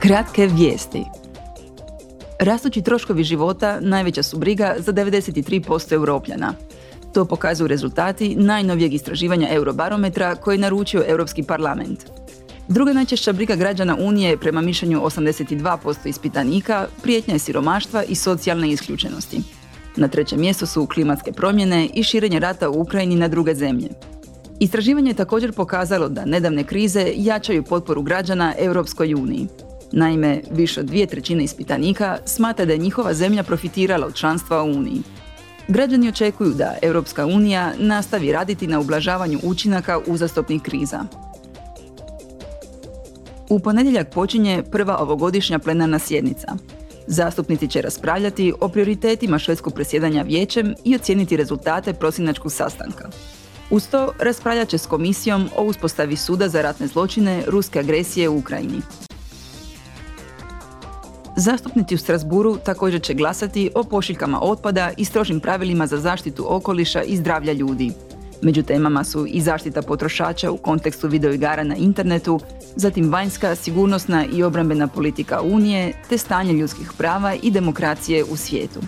Kratke vijesti. Rastući troškovi života najveća su briga za 93% europljana. To pokazuju rezultati najnovijeg istraživanja Eurobarometra koje je naručio Europski parlament. Druga najčešća briga građana Unije prema mišljenju 82% ispitanika prijetnja je siromaštva i socijalne isključenosti. Na trećem mjestu su klimatske promjene i širenje rata u Ukrajini na druge zemlje. Istraživanje je također pokazalo da nedavne krize jačaju potporu građana Europskoj uniji. Naime, više od dvije trećine ispitanika smatra da je njihova zemlja profitirala od članstva u Uniji. Građani očekuju da Europska unija nastavi raditi na ublažavanju učinaka uzastopnih kriza. U ponedjeljak počinje prva ovogodišnja plenarna sjednica. Zastupnici će raspravljati o prioritetima švedskog presjedanja vijećem i ocijeniti rezultate prosinačkog sastanka. Uz to raspravljat će s komisijom o uspostavi suda za ratne zločine ruske agresije u Ukrajini. Zastupnici u Strasburu također će glasati o pošiljkama otpada i strožim pravilima za zaštitu okoliša i zdravlja ljudi. Među temama su i zaštita potrošača u kontekstu videoigara na internetu, zatim vanjska, sigurnosna i obrambena politika Unije, te stanje ljudskih prava i demokracije u svijetu.